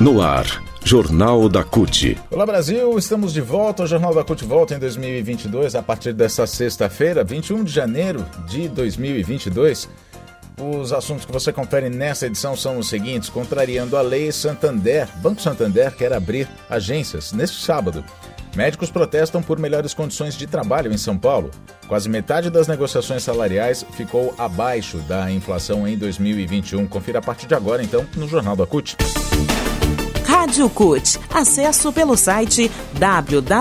No ar, Jornal da CUT. Olá Brasil, estamos de volta. O Jornal da CUT volta em 2022, a partir desta sexta-feira, 21 de janeiro de 2022. Os assuntos que você confere nessa edição são os seguintes: contrariando a lei Santander, Banco Santander quer abrir agências neste sábado. Médicos protestam por melhores condições de trabalho em São Paulo. Quase metade das negociações salariais ficou abaixo da inflação em 2021. Confira a partir de agora, então, no Jornal da CUT. Rádio CUT. Acesso pelo site www.cut.org.br.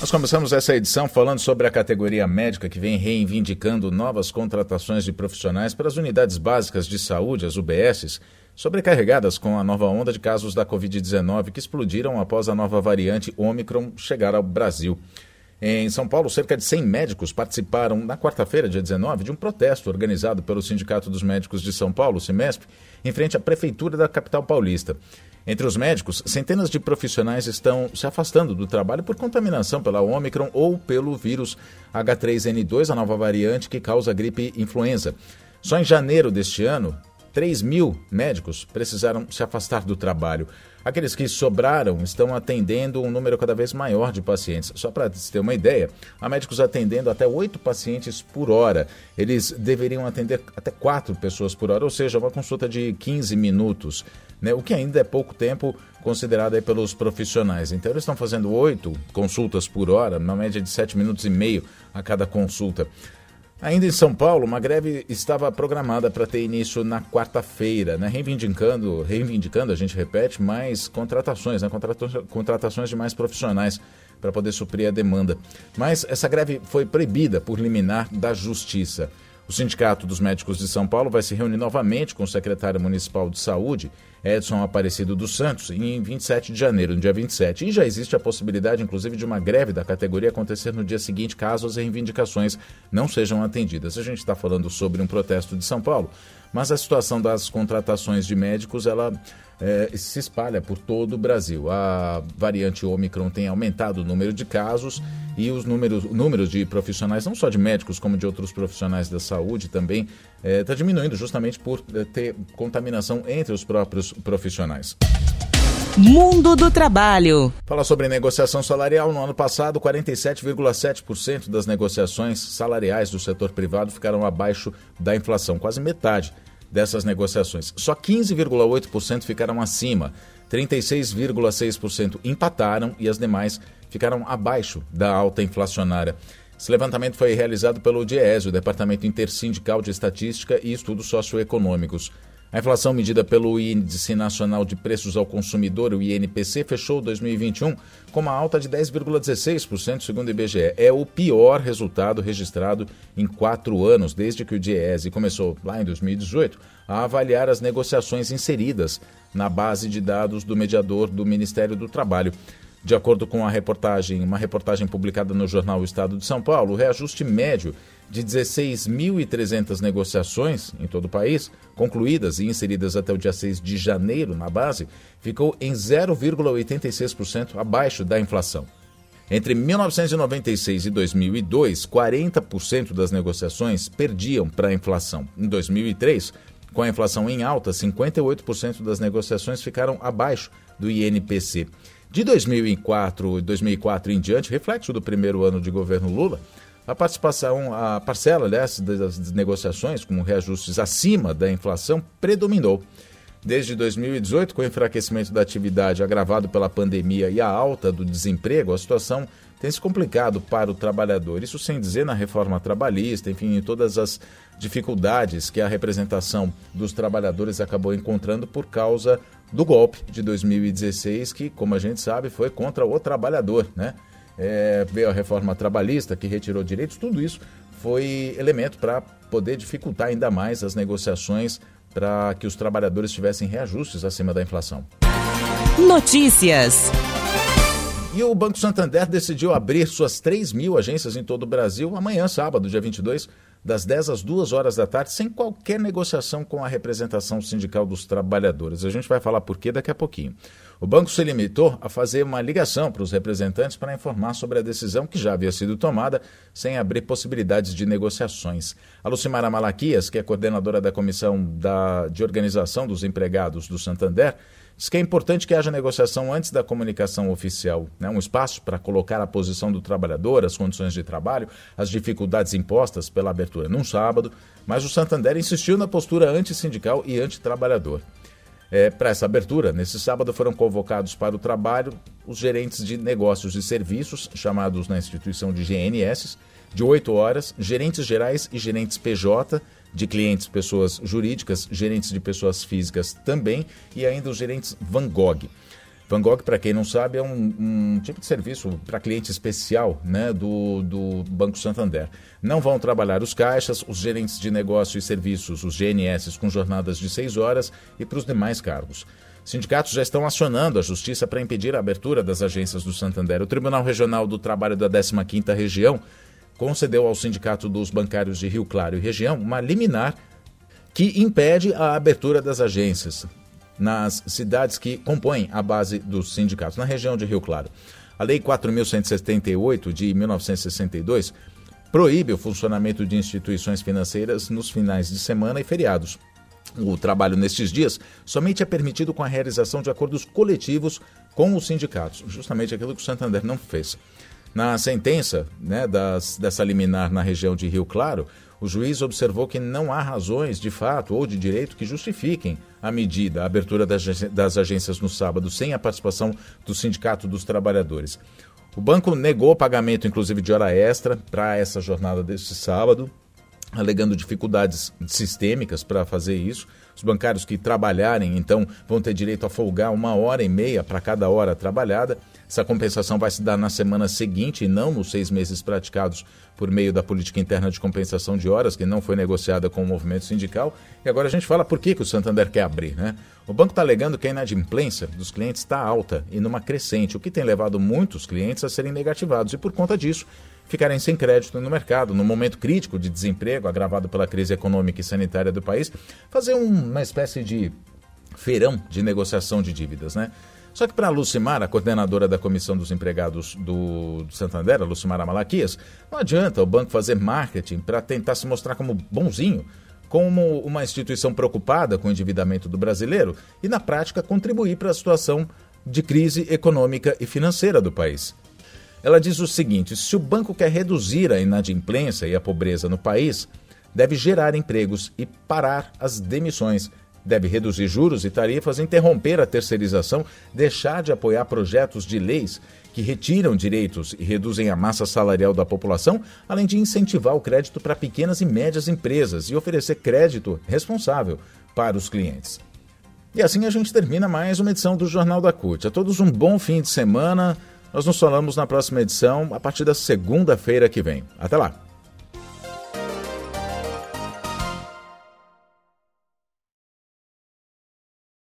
Nós começamos essa edição falando sobre a categoria médica que vem reivindicando novas contratações de profissionais para as unidades básicas de saúde, as UBSs, sobrecarregadas com a nova onda de casos da Covid-19 que explodiram após a nova variante Omicron chegar ao Brasil. Em São Paulo, cerca de 100 médicos participaram na quarta-feira, dia 19, de um protesto organizado pelo Sindicato dos Médicos de São Paulo, SIMESP, em frente à Prefeitura da capital paulista. Entre os médicos, centenas de profissionais estão se afastando do trabalho por contaminação pela Omicron ou pelo vírus H3N2, a nova variante que causa gripe influenza. Só em janeiro deste ano, 3 mil médicos precisaram se afastar do trabalho. Aqueles que sobraram estão atendendo um número cada vez maior de pacientes. Só para se ter uma ideia, há médicos atendendo até oito pacientes por hora. Eles deveriam atender até quatro pessoas por hora, ou seja, uma consulta de 15 minutos, né? o que ainda é pouco tempo considerado pelos profissionais. Então, eles estão fazendo oito consultas por hora, uma média de sete minutos e meio a cada consulta. Ainda em São Paulo, uma greve estava programada para ter início na quarta-feira, né? reivindicando, reivindicando, a gente repete, mais contratações, né? contratações de mais profissionais para poder suprir a demanda. Mas essa greve foi proibida por liminar da Justiça. O Sindicato dos Médicos de São Paulo vai se reunir novamente com o secretário municipal de saúde, Edson Aparecido dos Santos, em 27 de janeiro, no dia 27. E já existe a possibilidade, inclusive, de uma greve da categoria acontecer no dia seguinte, caso as reivindicações não sejam atendidas. A gente está falando sobre um protesto de São Paulo, mas a situação das contratações de médicos, ela é, se espalha por todo o Brasil. A variante Omicron tem aumentado o número de casos e os números, números de profissionais, não só de médicos, como de outros profissionais da saúde também, está é, tá diminuindo justamente por é, ter contaminação entre os próprios profissionais. Mundo do Trabalho. Fala sobre negociação salarial. No ano passado, 47,7% das negociações salariais do setor privado ficaram abaixo da inflação, quase metade dessas negociações. Só 15,8% ficaram acima, 36,6% empataram e as demais ficaram abaixo da alta inflacionária. Esse levantamento foi realizado pelo DIES, o Departamento Intersindical de Estatística e Estudos Socioeconômicos. A inflação medida pelo Índice Nacional de Preços ao Consumidor, o INPC, fechou 2021 com uma alta de 10,16%, segundo o IBGE. É o pior resultado registrado em quatro anos, desde que o DIEESE começou, lá em 2018, a avaliar as negociações inseridas na base de dados do mediador do Ministério do Trabalho. De acordo com a reportagem, uma reportagem publicada no jornal o Estado de São Paulo, o reajuste médio de 16.300 negociações em todo o país, concluídas e inseridas até o dia 6 de janeiro na base, ficou em 0,86% abaixo da inflação. Entre 1996 e 2002, 40% das negociações perdiam para a inflação. Em 2003, com a inflação em alta, 58% das negociações ficaram abaixo do INPC. De 2004, 2004 em diante, reflexo do primeiro ano de governo Lula, a participação, a parcela aliás, das negociações com reajustes acima da inflação predominou. Desde 2018, com o enfraquecimento da atividade agravado pela pandemia e a alta do desemprego, a situação tem se complicado para o trabalhador. Isso sem dizer na reforma trabalhista, enfim, em todas as dificuldades que a representação dos trabalhadores acabou encontrando por causa do golpe de 2016, que, como a gente sabe, foi contra o trabalhador, né? É, veio a reforma trabalhista que retirou direitos, tudo isso foi elemento para poder dificultar ainda mais as negociações para que os trabalhadores tivessem reajustes acima da inflação. Notícias. E o Banco Santander decidiu abrir suas 3 mil agências em todo o Brasil amanhã, sábado, dia 22, das 10 às 2 horas da tarde, sem qualquer negociação com a representação sindical dos trabalhadores. A gente vai falar por quê daqui a pouquinho. O banco se limitou a fazer uma ligação para os representantes para informar sobre a decisão que já havia sido tomada, sem abrir possibilidades de negociações. A Lucimara Malaquias, que é coordenadora da Comissão da, de Organização dos Empregados do Santander, diz que é importante que haja negociação antes da comunicação oficial, né? um espaço para colocar a posição do trabalhador, as condições de trabalho, as dificuldades impostas pela abertura num sábado, mas o Santander insistiu na postura antissindical e antitrabalhador. É, para essa abertura, nesse sábado foram convocados para o trabalho os gerentes de negócios e serviços, chamados na instituição de GNS, de 8 horas, gerentes gerais e gerentes PJ, de clientes pessoas jurídicas, gerentes de pessoas físicas também, e ainda os gerentes Van Gogh. Van Gogh, para quem não sabe, é um, um tipo de serviço para cliente especial né, do, do Banco Santander. Não vão trabalhar os caixas, os gerentes de negócio e serviços, os GNS, com jornadas de seis horas e para os demais cargos. Sindicatos já estão acionando a justiça para impedir a abertura das agências do Santander. O Tribunal Regional do Trabalho da 15ª Região concedeu ao Sindicato dos Bancários de Rio Claro e Região uma liminar que impede a abertura das agências nas cidades que compõem a base dos sindicatos, na região de Rio Claro. A Lei 4.178 de 1962 proíbe o funcionamento de instituições financeiras nos finais de semana e feriados. O trabalho nestes dias somente é permitido com a realização de acordos coletivos com os sindicatos, justamente aquilo que o Santander não fez. Na sentença né, das, dessa liminar na região de Rio Claro, o juiz observou que não há razões de fato ou de direito que justifiquem a medida, a abertura das agências no sábado, sem a participação do Sindicato dos Trabalhadores. O banco negou o pagamento, inclusive, de hora extra para essa jornada deste sábado, alegando dificuldades sistêmicas para fazer isso. Os bancários que trabalharem, então, vão ter direito a folgar uma hora e meia para cada hora trabalhada. Essa compensação vai se dar na semana seguinte e não nos seis meses praticados por meio da política interna de compensação de horas, que não foi negociada com o movimento sindical. E agora a gente fala por que, que o Santander quer abrir. Né? O banco está alegando que a inadimplência dos clientes está alta e numa crescente, o que tem levado muitos clientes a serem negativados e, por conta disso, ficarem sem crédito no mercado, no momento crítico de desemprego agravado pela crise econômica e sanitária do país, fazer uma espécie de feirão de negociação de dívidas. Né? Só que para a Lucimar, a coordenadora da Comissão dos Empregados do, do Santander, a Lucimar Malaquias, não adianta o banco fazer marketing para tentar se mostrar como bonzinho, como uma instituição preocupada com o endividamento do brasileiro e, na prática, contribuir para a situação de crise econômica e financeira do país. Ela diz o seguinte: se o banco quer reduzir a inadimplência e a pobreza no país, deve gerar empregos e parar as demissões deve reduzir juros e tarifas, interromper a terceirização, deixar de apoiar projetos de leis que retiram direitos e reduzem a massa salarial da população, além de incentivar o crédito para pequenas e médias empresas e oferecer crédito responsável para os clientes. E assim a gente termina mais uma edição do Jornal da CUT. A todos um bom fim de semana. Nós nos falamos na próxima edição, a partir da segunda-feira que vem. Até lá!